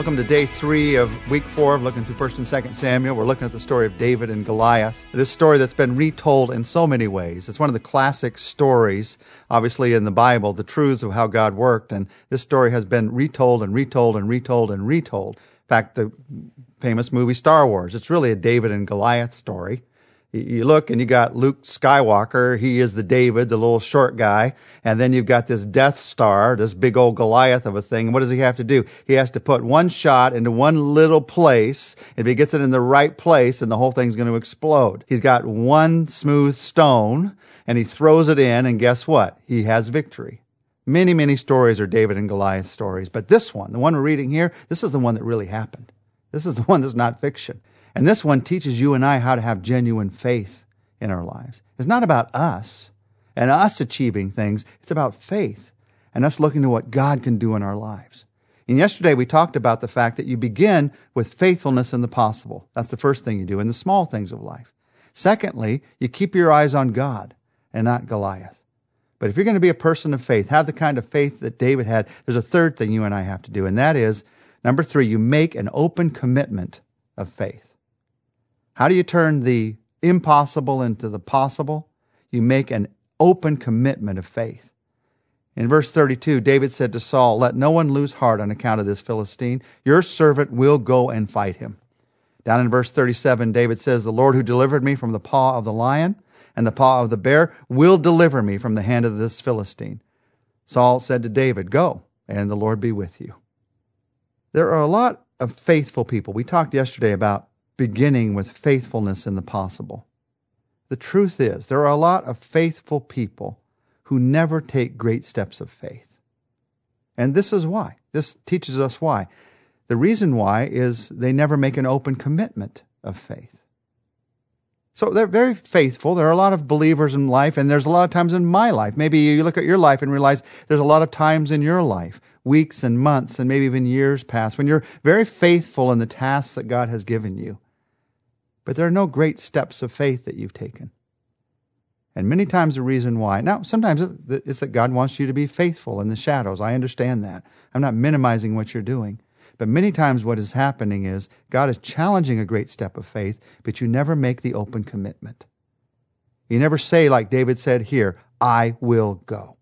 Welcome to day three of week four of looking through 1st and 2nd Samuel. We're looking at the story of David and Goliath. This story that's been retold in so many ways. It's one of the classic stories, obviously, in the Bible, the truths of how God worked. And this story has been retold and retold and retold and retold. In fact, the famous movie Star Wars, it's really a David and Goliath story you look and you got Luke Skywalker. He is the David, the little short guy. And then you've got this Death Star, this big old Goliath of a thing. What does he have to do? He has to put one shot into one little place. If he gets it in the right place, and the whole thing's going to explode. He's got one smooth stone and he throws it in. And guess what? He has victory. Many, many stories are David and Goliath stories. But this one, the one we're reading here, this is the one that really happened. This is the one that's not fiction. And this one teaches you and I how to have genuine faith in our lives. It's not about us and us achieving things, it's about faith and us looking to what God can do in our lives. And yesterday we talked about the fact that you begin with faithfulness in the possible. That's the first thing you do in the small things of life. Secondly, you keep your eyes on God and not Goliath. But if you're going to be a person of faith, have the kind of faith that David had, there's a third thing you and I have to do, and that is number three, you make an open commitment of faith. How do you turn the impossible into the possible? You make an open commitment of faith. In verse 32, David said to Saul, Let no one lose heart on account of this Philistine. Your servant will go and fight him. Down in verse 37, David says, The Lord who delivered me from the paw of the lion and the paw of the bear will deliver me from the hand of this Philistine. Saul said to David, Go, and the Lord be with you. There are a lot of faithful people. We talked yesterday about beginning with faithfulness in the possible. The truth is, there are a lot of faithful people who never take great steps of faith. And this is why. This teaches us why. The reason why is they never make an open commitment of faith. So they're very faithful. There are a lot of believers in life, and there's a lot of times in my life. Maybe you look at your life and realize there's a lot of times in your life, weeks and months, and maybe even years past, when you're very faithful in the tasks that God has given you but there are no great steps of faith that you've taken. And many times the reason why, now sometimes it's that God wants you to be faithful in the shadows. I understand that. I'm not minimizing what you're doing. But many times what is happening is God is challenging a great step of faith, but you never make the open commitment. You never say, like David said here, I will go.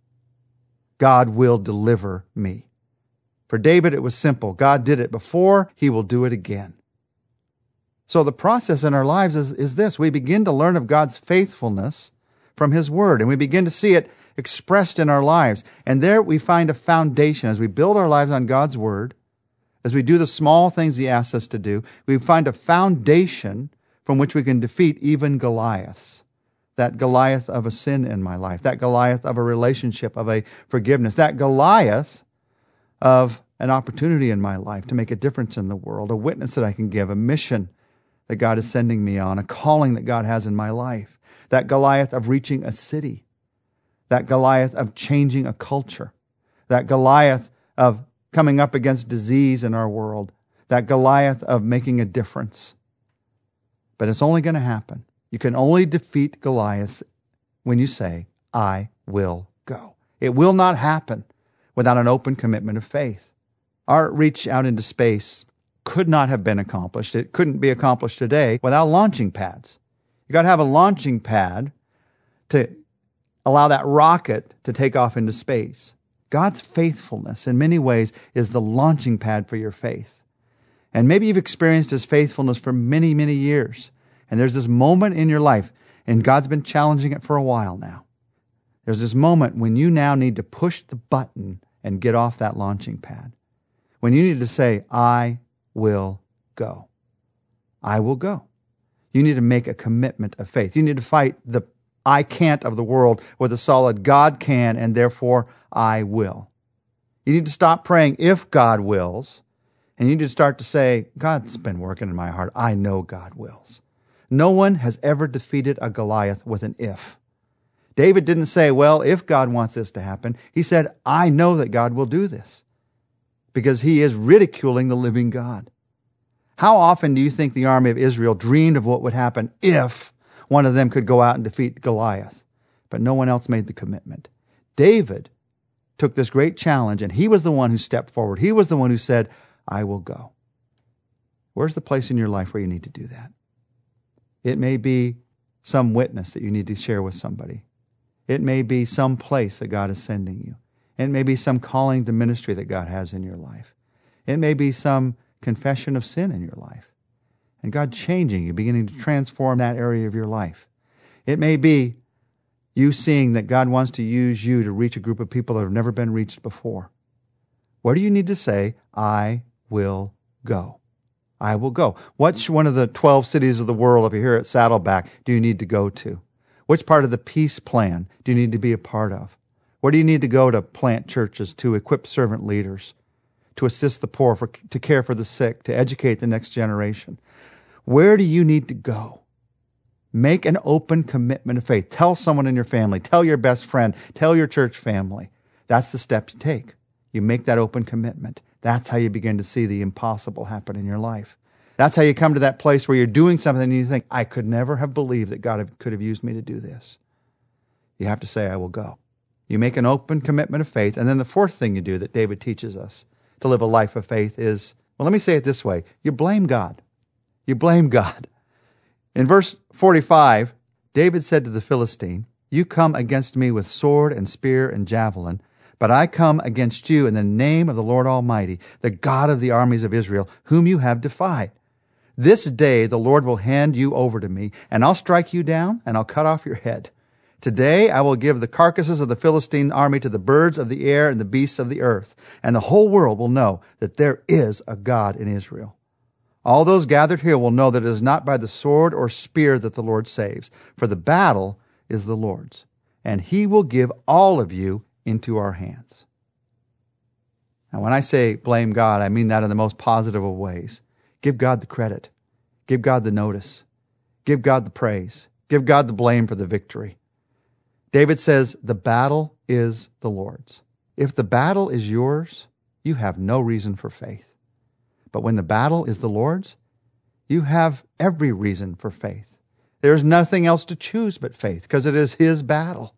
God will deliver me. For David, it was simple. God did it before, he will do it again. So the process in our lives is, is this. We begin to learn of God's faithfulness from His Word, and we begin to see it expressed in our lives. And there we find a foundation. As we build our lives on God's Word, as we do the small things He asks us to do, we find a foundation from which we can defeat even Goliaths. That Goliath of a sin in my life, that Goliath of a relationship, of a forgiveness, that Goliath of an opportunity in my life to make a difference in the world, a witness that I can give, a mission that God is sending me on, a calling that God has in my life, that Goliath of reaching a city, that Goliath of changing a culture, that Goliath of coming up against disease in our world, that Goliath of making a difference. But it's only going to happen. You can only defeat Goliath when you say, I will go. It will not happen without an open commitment of faith. Our reach out into space could not have been accomplished. It couldn't be accomplished today without launching pads. You got to have a launching pad to allow that rocket to take off into space. God's faithfulness in many ways is the launching pad for your faith. And maybe you've experienced his faithfulness for many, many years. And there's this moment in your life, and God's been challenging it for a while now. There's this moment when you now need to push the button and get off that launching pad. When you need to say, I will go. I will go. You need to make a commitment of faith. You need to fight the I can't of the world with a solid God can, and therefore I will. You need to stop praying if God wills, and you need to start to say, God's been working in my heart. I know God wills. No one has ever defeated a Goliath with an if. David didn't say, Well, if God wants this to happen, he said, I know that God will do this because he is ridiculing the living God. How often do you think the army of Israel dreamed of what would happen if one of them could go out and defeat Goliath? But no one else made the commitment. David took this great challenge and he was the one who stepped forward. He was the one who said, I will go. Where's the place in your life where you need to do that? It may be some witness that you need to share with somebody. It may be some place that God is sending you. It may be some calling to ministry that God has in your life. It may be some confession of sin in your life. And God changing you, beginning to transform that area of your life. It may be you seeing that God wants to use you to reach a group of people that have never been reached before. What do you need to say? I will go. I will go. Which one of the 12 cities of the world, if you're here at Saddleback, do you need to go to? Which part of the peace plan do you need to be a part of? Where do you need to go to plant churches, to equip servant leaders, to assist the poor, for, to care for the sick, to educate the next generation? Where do you need to go? Make an open commitment of faith. Tell someone in your family, tell your best friend, tell your church family. That's the step you take. You make that open commitment. That's how you begin to see the impossible happen in your life. That's how you come to that place where you're doing something and you think, I could never have believed that God could have used me to do this. You have to say, I will go. You make an open commitment of faith. And then the fourth thing you do that David teaches us to live a life of faith is, well, let me say it this way you blame God. You blame God. In verse 45, David said to the Philistine, You come against me with sword and spear and javelin, but I come against you in the name of the Lord Almighty, the God of the armies of Israel, whom you have defied. This day the Lord will hand you over to me, and I'll strike you down, and I'll cut off your head. Today I will give the carcasses of the Philistine army to the birds of the air and the beasts of the earth, and the whole world will know that there is a God in Israel. All those gathered here will know that it is not by the sword or spear that the Lord saves, for the battle is the Lord's, and he will give all of you into our hands. Now, when I say blame God, I mean that in the most positive of ways. Give God the credit, give God the notice, give God the praise, give God the blame for the victory. David says, The battle is the Lord's. If the battle is yours, you have no reason for faith. But when the battle is the Lord's, you have every reason for faith. There's nothing else to choose but faith because it is His battle.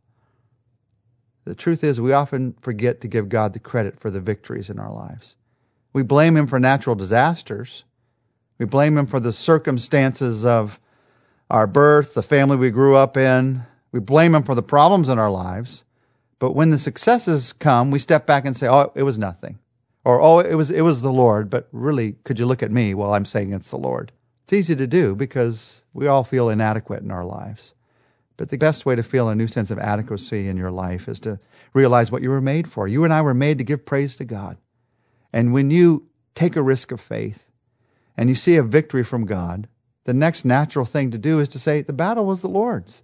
The truth is, we often forget to give God the credit for the victories in our lives. We blame Him for natural disasters. We blame Him for the circumstances of our birth, the family we grew up in. We blame Him for the problems in our lives. But when the successes come, we step back and say, oh, it was nothing. Or, oh, it was, it was the Lord. But really, could you look at me while I'm saying it's the Lord? It's easy to do because we all feel inadequate in our lives. But the best way to feel a new sense of adequacy in your life is to realize what you were made for. You and I were made to give praise to God. And when you take a risk of faith and you see a victory from God, the next natural thing to do is to say, the battle was the Lord's.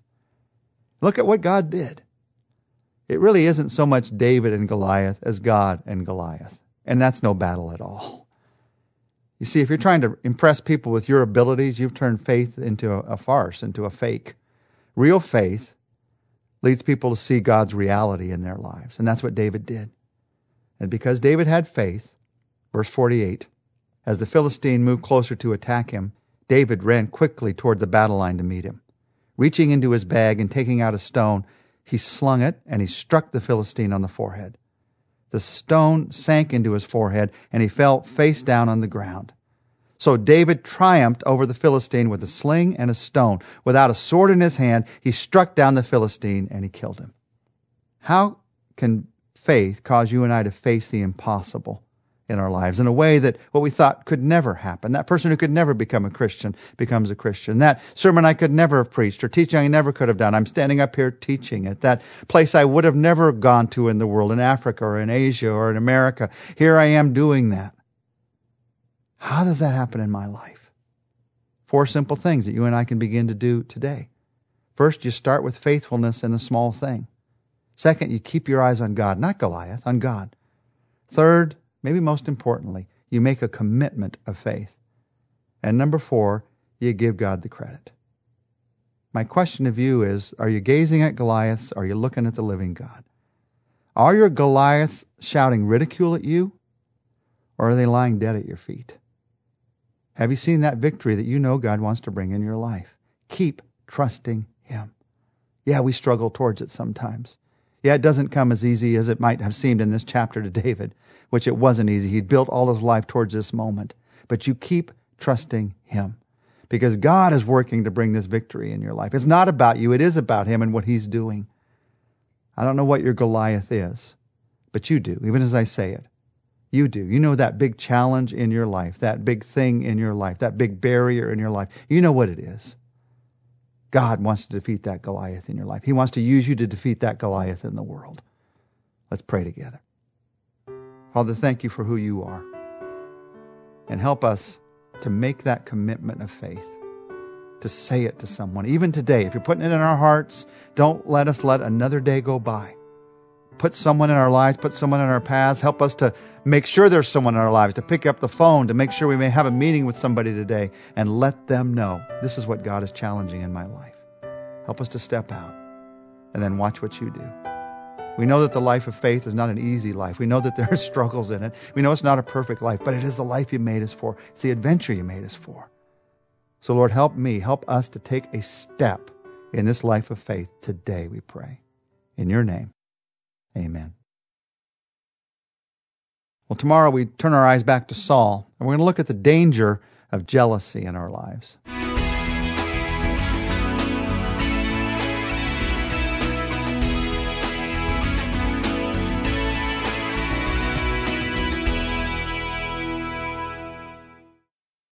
Look at what God did. It really isn't so much David and Goliath as God and Goliath. And that's no battle at all. You see, if you're trying to impress people with your abilities, you've turned faith into a, farce, into a fake. Real faith leads people to see God's reality in their lives. And that's what David did. And because David had faith, verse 48, as the Philistine moved closer to attack him, David ran quickly toward the battle line to meet him. Reaching into his bag and taking out a stone, he slung it and he struck the Philistine on the forehead. The stone sank into his forehead and he fell face down on the ground. So David triumphed over the Philistine with a sling and a stone. Without a sword in his hand, he struck down the Philistine and he killed him. How can faith cause you and I to face the impossible in our lives in a way that what we thought could never happen? That person who could never become a Christian becomes a Christian. That sermon I could never have preached or teaching I never could have done. I'm standing up here teaching it. That place I would have never gone to in the world, in Africa or in Asia or in America. Here I am doing that. How does that happen in my life? Four simple things that you and I can begin to do today. First, you start with faithfulness in the small thing. Second, you keep your eyes on God, not Goliath, on God. Third, maybe most importantly, you make a commitment of faith. And number four, you give God the credit. My question of you is Are you gazing at Goliaths? Are you looking at the living God? Are your Goliaths shouting ridicule at you? Or are they lying dead at your feet? Have you seen that victory that you know God wants to bring in your life? Keep trusting Him. Yeah, we struggle towards it sometimes. Yeah, it doesn't come as easy as it might have seemed in this chapter to David, which it wasn't easy. He'd built all his life towards this moment. But you keep trusting him because God is working to bring this victory in your life. It's not about you, it is about him and what he's doing. I don't know what your Goliath is, but you do, even as I say it. You do. You know that big challenge in your life, that big thing in your life, that big barrier in your life. You know what it is. God wants to defeat that Goliath in your life. He wants to use you to defeat that Goliath in the world. Let's pray together. Father, thank you for who you are. And help us to make that commitment of faith, to say it to someone. Even today, if you're putting it in our hearts, don't let us let another day go by put someone in our lives, put someone in our paths. Help us to make sure there's someone in our lives, to pick up the phone, to make sure we may have a meeting with somebody today and let them know this is what God is challenging in my life. Help us to step out and then watch what you do. We know that the life of faith is not an easy life. We know that there are struggles in it. We know it's not a perfect life, but it is the life you made us for. It's the adventure you made us for. So, Lord, help me, help us to take a step in this life of faith today, we pray. In your name. Amen. Well, tomorrow we turn our eyes back to Saul, and we're going to look at the danger of jealousy in our lives.